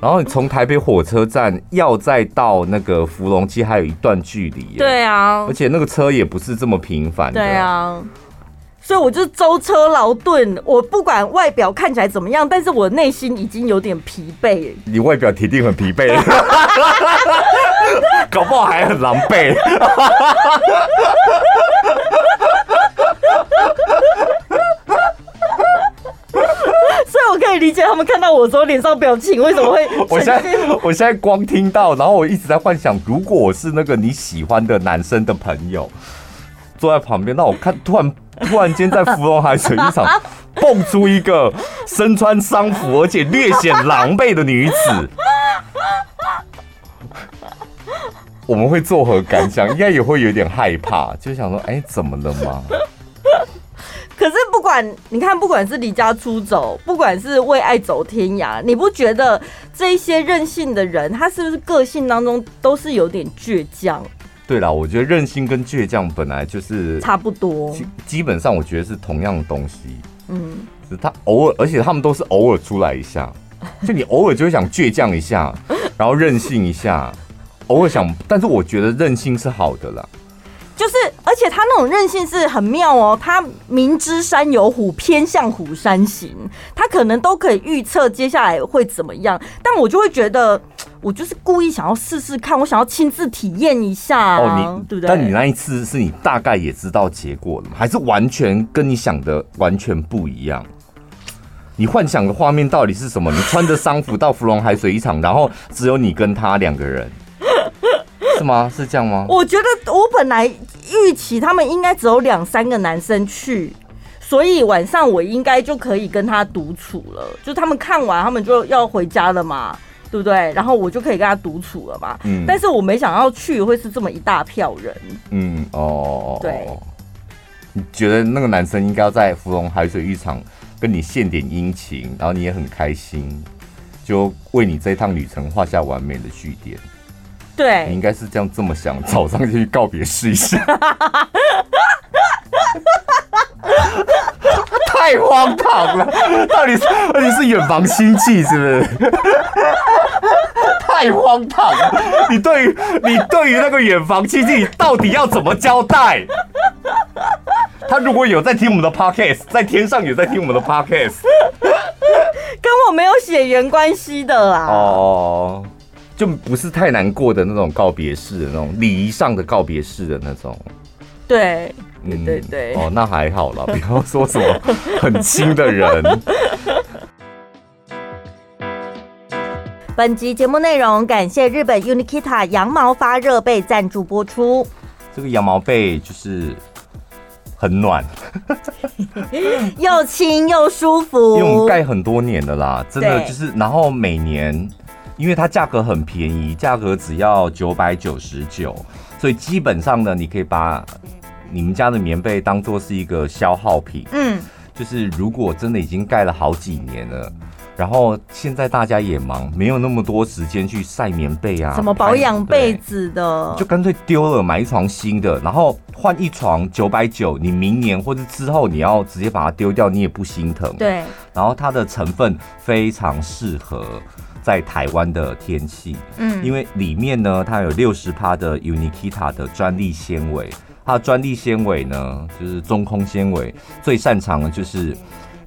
然后你从台北火车站要再到那个福隆，其实还有一段距离。对啊，而且那个车也不是这么频繁的。对啊，所以我就舟车劳顿，我不管外表看起来怎么样，但是我内心已经有点疲惫。你外表铁定很疲惫，搞不好还很狼狈。所以我可以理解他们看到我的时候脸上表情为什么会。我现在我现在光听到，然后我一直在幻想，如果我是那个你喜欢的男生的朋友，坐在旁边，那我看突然突然间在芙蓉海水浴场 蹦出一个身穿丧服而且略显狼狈的女子，我们会作何感想？应该也会有点害怕，就想说，哎、欸，怎么了吗？可是不管你看，不管是离家出走，不管是为爱走天涯，你不觉得这一些任性的人，他是不是个性当中都是有点倔强？对啦，我觉得任性跟倔强本来就是差不多，基基本上我觉得是同样的东西。嗯，是他偶尔，而且他们都是偶尔出来一下，就你偶尔就会想倔强一下，然后任性一下，偶尔想，但是我觉得任性是好的啦。就是，而且他那种韧性是很妙哦。他明知山有虎，偏向虎山行。他可能都可以预测接下来会怎么样，但我就会觉得，我就是故意想要试试看，我想要亲自体验一下哦，你对不对？但你那一次是你大概也知道结果了吗？还是完全跟你想的完全不一样？你幻想的画面到底是什么？你穿着丧服到芙蓉海水浴场，然后只有你跟他两个人。是吗？是这样吗？我觉得我本来预期他们应该只有两三个男生去，所以晚上我应该就可以跟他独处了。就他们看完，他们就要回家了嘛，对不对？然后我就可以跟他独处了嘛。嗯。但是我没想到去会是这么一大票人。嗯哦。对。你觉得那个男生应该要在芙蓉海水浴场跟你献点殷勤，然后你也很开心，就为你这趟旅程画下完美的句点。对，你应该是这样这么想，早上就去告别试一下，太荒唐了！到底是到底是远房亲戚，是不是？太荒唐了！你对于你对于那个远房亲戚，到底要怎么交代？他如果有在听我们的 podcast，在天上有在听我们的 podcast，跟我没有血缘关系的啦。哦。就不是太难过的那种告别式的那种礼仪上的告别式的那种，对，嗯，对对，哦，那还好啦，不要说什么很亲的人。本集节目内容感谢日本 Unikita 羊毛发热被赞助播出。这个羊毛被就是很暖，又轻又舒服，因为我们盖很多年的啦，真的就是，然后每年。因为它价格很便宜，价格只要九百九十九，所以基本上呢，你可以把你们家的棉被当做是一个消耗品。嗯，就是如果真的已经盖了好几年了，然后现在大家也忙，没有那么多时间去晒棉被啊，怎么保养被子的，就干脆丢了，买一床新的，然后换一床九百九，你明年或者之后你要直接把它丢掉，你也不心疼。对，然后它的成分非常适合。在台湾的天气，嗯，因为里面呢，它有六十帕的 Unikita 的专利纤维，它的专利纤维呢，就是中空纤维，最擅长的就是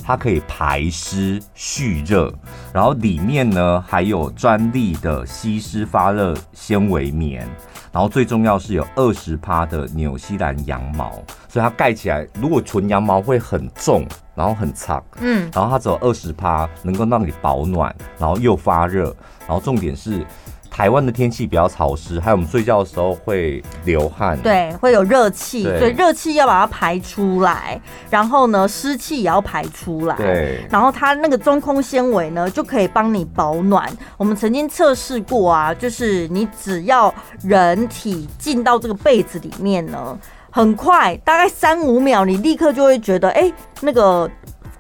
它可以排湿蓄热，然后里面呢还有专利的吸湿发热纤维棉。然后最重要是有二十趴的纽西兰羊毛，所以它盖起来，如果纯羊毛会很重，然后很长，嗯，然后它只有二十趴，能够让你保暖，然后又发热，然后重点是。台湾的天气比较潮湿，还有我们睡觉的时候会流汗，对，会有热气，所以热气要把它排出来，然后呢，湿气也要排出来，对，然后它那个中空纤维呢，就可以帮你保暖。我们曾经测试过啊，就是你只要人体进到这个被子里面呢，很快，大概三五秒，你立刻就会觉得，哎、欸，那个。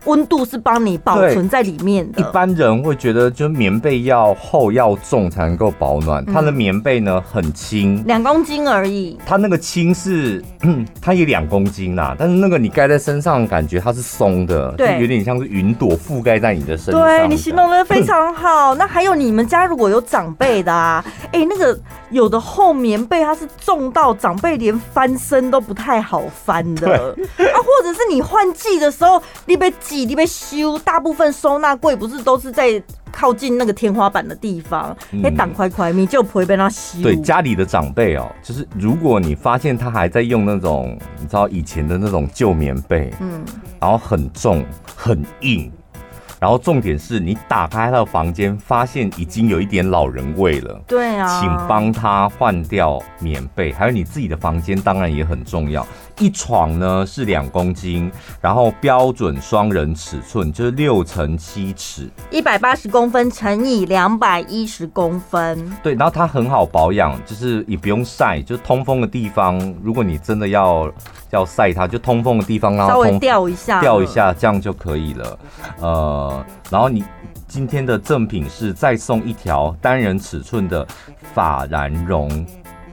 温度是帮你保存在里面的。一般人会觉得，就是棉被要厚要重才能够保暖。它的棉被呢很轻，两公斤而已。它那个轻是，它也两公斤啦，但是那个你盖在身上，感觉它是松的，对，就有点像是云朵覆盖在你的身上。对，你形容的非常好。那还有你们家如果有长辈的啊，哎、欸，那个有的厚棉被它是重到长辈连翻身都不太好翻的，啊，或者是你换季的时候，你被。你被修，大部分收纳柜不是都是在靠近那个天花板的地方，可以挡块块米就不会被它吸。对，家里的长辈哦，就是如果你发现他还在用那种你知道以前的那种旧棉被，嗯，然后很重很硬。然后重点是你打开他的房间，发现已经有一点老人味了。对啊，请帮他换掉棉被，还有你自己的房间当然也很重要。一床呢是两公斤，然后标准双人尺寸就是六乘七尺，一百八十公分乘以两百一十公分。对，然后它很好保养，就是也不用晒，就通风的地方，如果你真的要。要晒它，就通风的地方，然后稍微吊一下，吊一下，这样就可以了。呃，然后你今天的赠品是再送一条单人尺寸的法兰绒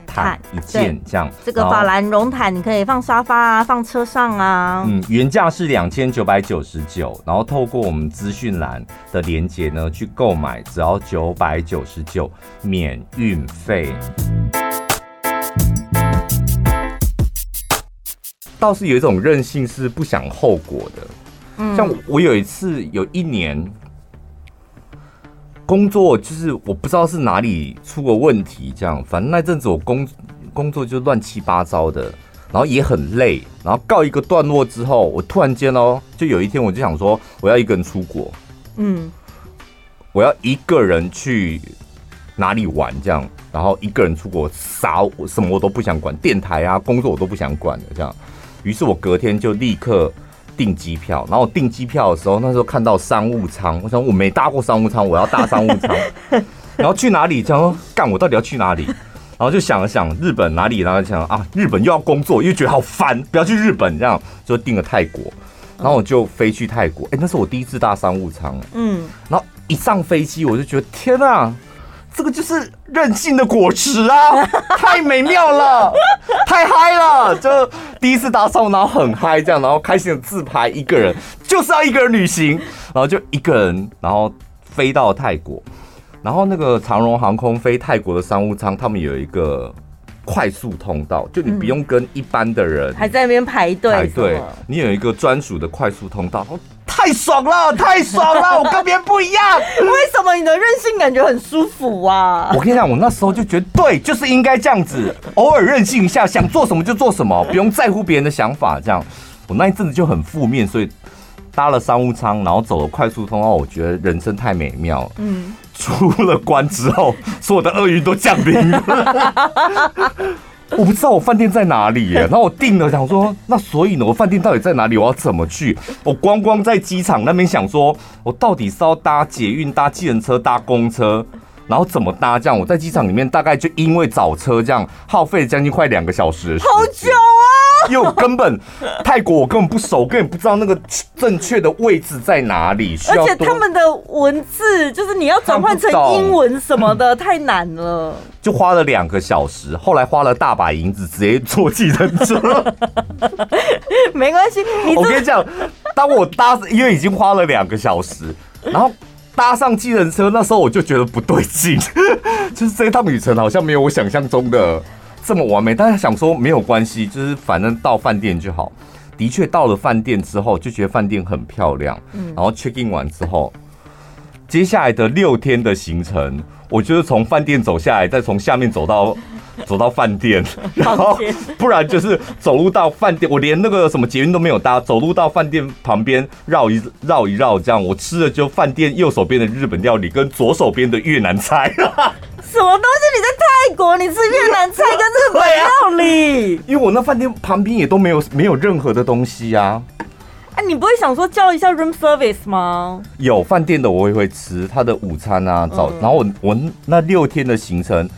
毯一件这样。这个法兰绒毯你可以放沙发啊，放车上啊。嗯，原价是两千九百九十九，然后透过我们资讯栏的链接呢去购买，只要九百九十九，免运费。倒是有一种任性是不想后果的。嗯，像我有一次有一年。工作就是我不知道是哪里出个问题，这样，反正那阵子我工工作就乱七八糟的，然后也很累，然后告一个段落之后，我突然间哦，就有一天我就想说，我要一个人出国，嗯，我要一个人去哪里玩这样，然后一个人出国，啥我什么我都不想管，电台啊工作我都不想管的这样，于是我隔天就立刻。订机票，然后我订机票的时候，那时候看到商务舱，我想我没搭过商务舱，我要搭商务舱。然后去哪里？想说干，我到底要去哪里？然后就想了想，日本哪里？然后想啊，日本又要工作，又觉得好烦，不要去日本，这样就订了泰国。然后我就飞去泰国，哎，那是我第一次搭商务舱，嗯，然后一上飞机，我就觉得天啊！这个就是任性的果实啊，太美妙了，太嗨了！就第一次搭商务，然后很嗨，这样，然后开心的自拍，一个人就是要一个人旅行，然后就一个人，然后飞到泰国，然后那个长荣航空飞泰国的商务舱，他们有一个快速通道，就你不用跟一般的人还在那边排队排队，你有一个专属的快速通道。太爽了，太爽了！我跟别人不一样。为什么你的任性感觉很舒服啊？我跟你讲，我那时候就觉得，对，就是应该这样子，偶尔任性一下，想做什么就做什么，不用在乎别人的想法。这样，我那一阵子就很负面，所以搭了商务舱，然后走了快速通道，我觉得人生太美妙了。嗯，出了关之后，所有的厄运都降临了。我不知道我饭店在哪里耶，然后我订了，想说那所以呢，我饭店到底在哪里？我要怎么去？我光光在机场那边想说，我到底是要搭捷运、搭计程车、搭公车，然后怎么搭？这样我在机场里面大概就因为找车这样耗费将近快两个小时，好久啊！因为我根本泰国我根本不熟，根本不知道那个正确的位置在哪里。而且他们的文字就是你要转换成英文什么的太难了，就花了两个小时。后来花了大把银子，直接坐计程车。没关系，我跟你讲，当我搭，因为已经花了两个小时，然后搭上计程车，那时候我就觉得不对劲，就是这趟旅程好像没有我想象中的。这么完美，但是想说没有关系，就是反正到饭店就好。的确到了饭店之后，就觉得饭店很漂亮。嗯，然后 check in 完之后，接下来的六天的行程，我就是从饭店走下来，再从下面走到 走到饭店，然后不然就是走路到饭店。我连那个什么捷运都没有搭，走路到饭店旁边绕一绕一绕，这样我吃的就饭店右手边的日本料理跟左手边的越南菜。什么东西？你在泰国，你吃越南菜跟日本料理？因为我那饭店旁边也都没有没有任何的东西啊。哎，你不会想说叫一下 room service 吗？有饭店的我也会吃他的午餐啊，早。然后我我那六天的行程，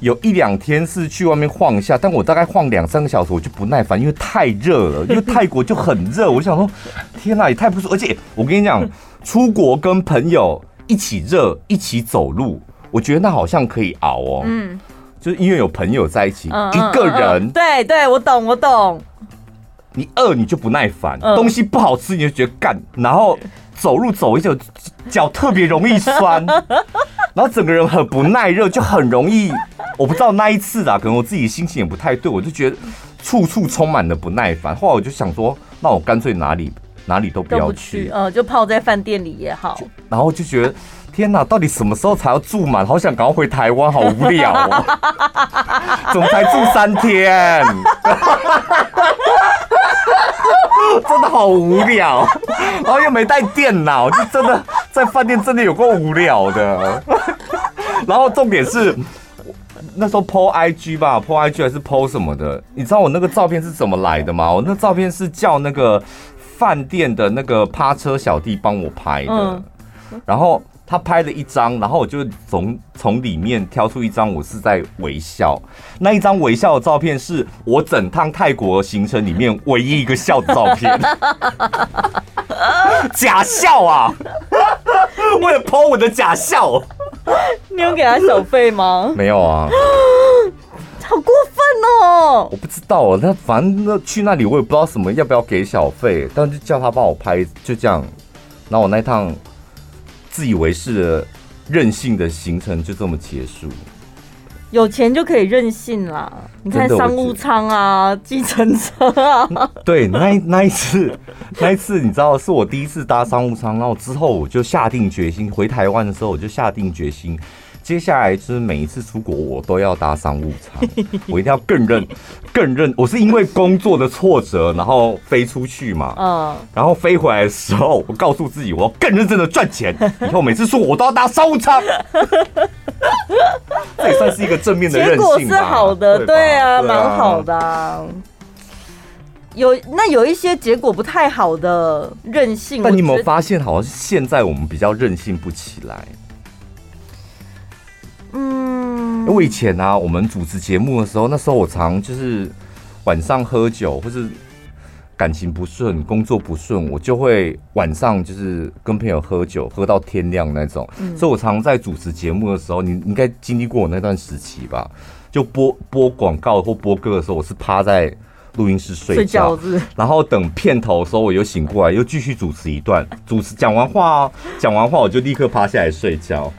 有一两天是去外面晃一下，但我大概晃两三个小时，我就不耐烦，因为太热了。因为泰国就很热，我就想说，天哪，也太不舒服。而且我跟你讲，出国跟朋友一起热，一起走路。我觉得那好像可以熬哦，嗯，就是因为有朋友在一起，嗯、一个人，嗯、对对，我懂我懂。你饿你就不耐烦，嗯、东西不好吃你就觉得干，然后走路走一走脚特别容易酸，然后整个人很不耐热，就很容易。我不知道那一次啊，可能我自己心情也不太对，我就觉得处处充满了不耐烦。后来我就想说，那我干脆哪里哪里都不要去，嗯，呃，就泡在饭店里也好。然后就觉得。天哪，到底什么时候才要住满？好想赶快回台湾，好无聊哦！怎么才住三天？真的好无聊，然后又没带电脑，就真的在饭店真的有够无聊的。然后重点是那时候 po IG 吧，po IG 还是 po 什么的？你知道我那个照片是怎么来的吗？我那照片是叫那个饭店的那个趴车小弟帮我拍的，然后。他拍了一张，然后我就从从里面挑出一张，我是在微笑。那一张微笑的照片是我整趟泰国行程里面唯一一个笑的照片，假笑啊！为了 po 我的假笑，你有给他小费吗？没有啊。好过分哦？我不知道哦，那反正那去那里我也不知道什么要不要给小费，但就叫他帮我拍，就这样。然后我那趟自以为是的任性的行程就这么结束。有钱就可以任性啦！你看商务舱啊，计程车啊。对，那那一次，那一次你知道是我第一次搭商务舱，然后之后我就下定决心，回台湾的时候我就下定决心。接下来就是每一次出国，我都要搭商务舱，我一定要更认、更认。我是因为工作的挫折，然后飞出去嘛，嗯，然后飞回来的时候，我告诉自己，我要更认真的赚钱。以后每次出国，我都要搭商务舱。这也算是一个正面的任性吧？结果是好的，对，啊，蛮、啊、好的、啊。有那有一些结果不太好的任性，但你有没有发现，好像是现在我们比较任性不起来？嗯，因为以前啊，我们主持节目的时候，那时候我常就是晚上喝酒，或是感情不顺、工作不顺，我就会晚上就是跟朋友喝酒，喝到天亮那种。嗯、所以我常在主持节目的时候，你应该经历过我那段时期吧？就播播广告或播歌的时候，我是趴在录音室睡觉，然后等片头的时候，我又醒过来，又继续主持一段。主持讲完话，讲完话我就立刻趴下来睡觉。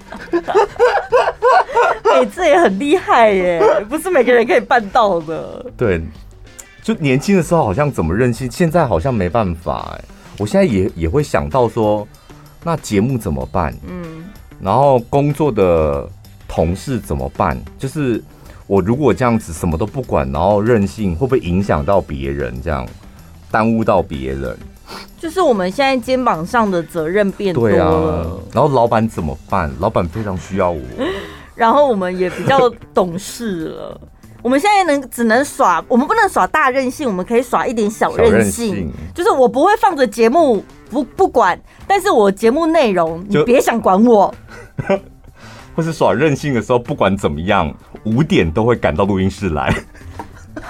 哎、欸，这也很厉害耶，不是每个人可以办到的。对，就年轻的时候好像怎么任性，现在好像没办法哎。我现在也也会想到说，那节目怎么办？嗯，然后工作的同事怎么办？就是我如果这样子什么都不管，然后任性，会不会影响到别人？这样耽误到别人？就是我们现在肩膀上的责任变多了。对啊，然后老板怎么办？老板非常需要我。然后我们也比较懂事了。我们现在能只能耍，我们不能耍大任性，我们可以耍一点小任性。任性就是我不会放着节目不不管，但是我节目内容你别想管我。或是耍任性的时候，不管怎么样，五点都会赶到录音室来。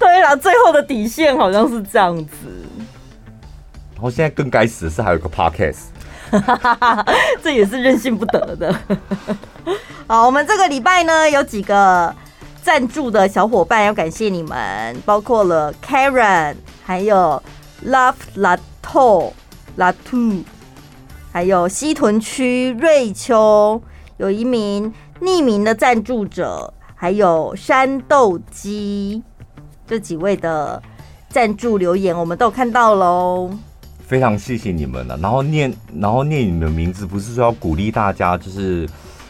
对了，最后的底线好像是这样子。然后现在更该死的是还有个 podcast。这也是任性不得的。好，我们这个礼拜呢，有几个赞助的小伙伴要感谢你们，包括了 Karen，还有 Love Lato Latu，还有西屯区瑞秋，有一名匿名的赞助者，还有山豆鸡，这几位的赞助留言，我们都有看到喽。非常谢谢你们了，然后念，然后念你们的名字，不是说要鼓励大家，就是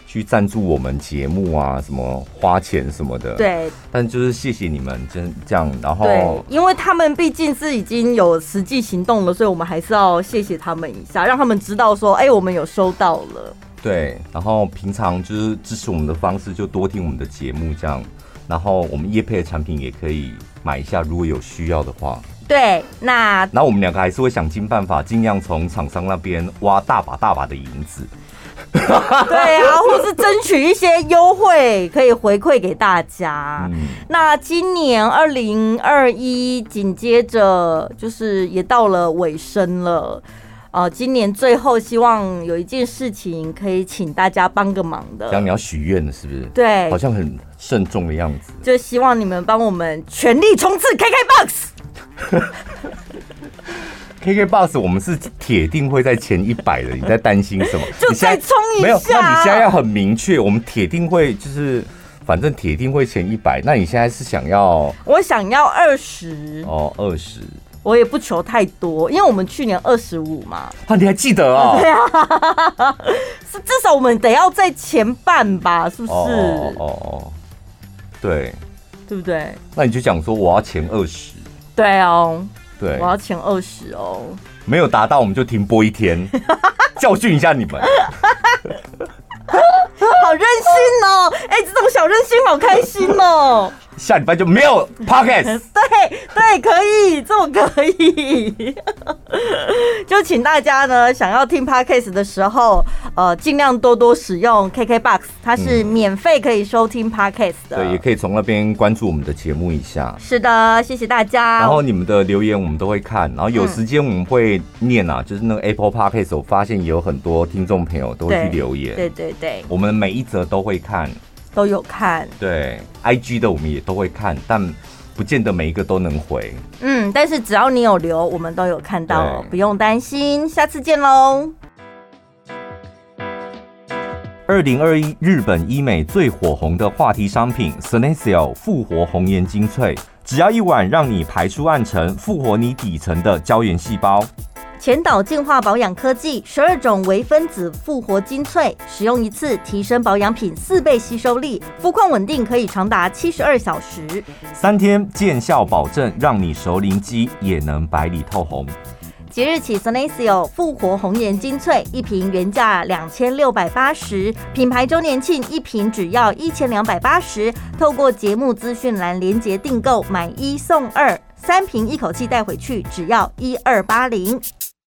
去赞助我们节目啊，什么花钱什么的。对。但就是谢谢你们，真这样，然后。对，因为他们毕竟是已经有实际行动了，所以我们还是要谢谢他们一下，让他们知道说，哎，我们有收到了。对，然后平常就是支持我们的方式，就多听我们的节目这样，然后我们叶配的产品也可以买一下，如果有需要的话。对，那那我们两个还是会想尽办法，尽量从厂商那边挖大把大把的银子。对啊，或是争取一些优惠，可以回馈给大家。嗯、那今年二零二一紧接着就是也到了尾声了。呃，今年最后希望有一件事情可以请大家帮个忙的。讲你要许愿的是不是？对，好像很慎重的样子。就希望你们帮我们全力冲刺 KKBOX。KKBOX，我们是铁定会在前一百的。你在担心什么？就再冲一下。没有，那你现在要很明确，我们铁定会就是，反正铁定会前一百。那你现在是想要？我想要二十。哦，二十。我也不求太多，因为我们去年二十五嘛。啊，你还记得啊？对啊，是至少我们得要在前半吧？是不是？哦哦哦，对，对不对？那你就讲说我要前二十。对哦，对，我要前二十哦。没有达到，我们就停播一天，教训一下你们。好任性哦！哎、欸，这种小任性好开心哦。下礼拜就没有 podcast。对对，可以，这么可以。就请大家呢，想要听 podcast 的时候，呃，尽量多多使用 KKBOX，它是免费可以收听 podcast 的。对，也可以从那边关注我们的节目一下。是的，谢谢大家。然后你们的留言我们都会看，然后有时间我们会念啊，嗯、就是那个 Apple Podcast，我发现也有很多听众朋友都会去留言。对对对，对，我们每一则都会看。都有看。对，IG 的我们也都会看，但不见得每一个都能回。嗯，但是只要你有留，我们都有看到，不用担心。下次见喽！二零二一日本医美最火红的话题商品 Senecio 复活红颜精粹，只要一晚，让你排出暗沉，复活你底层的胶原细胞。前导净化保养科技，十二种微分子复活精粹，使用一次提升保养品四倍吸收力，肤况稳定，可以长达七十二小时，三天见效保证，让你熟龄肌也能白里透红。即日起，Senecio 复活红颜精粹一瓶原价两千六百八十，品牌周年庆一瓶只要一千两百八十。透过节目资讯栏连接订购，买一送二，三瓶一口气带回去，只要一二八零。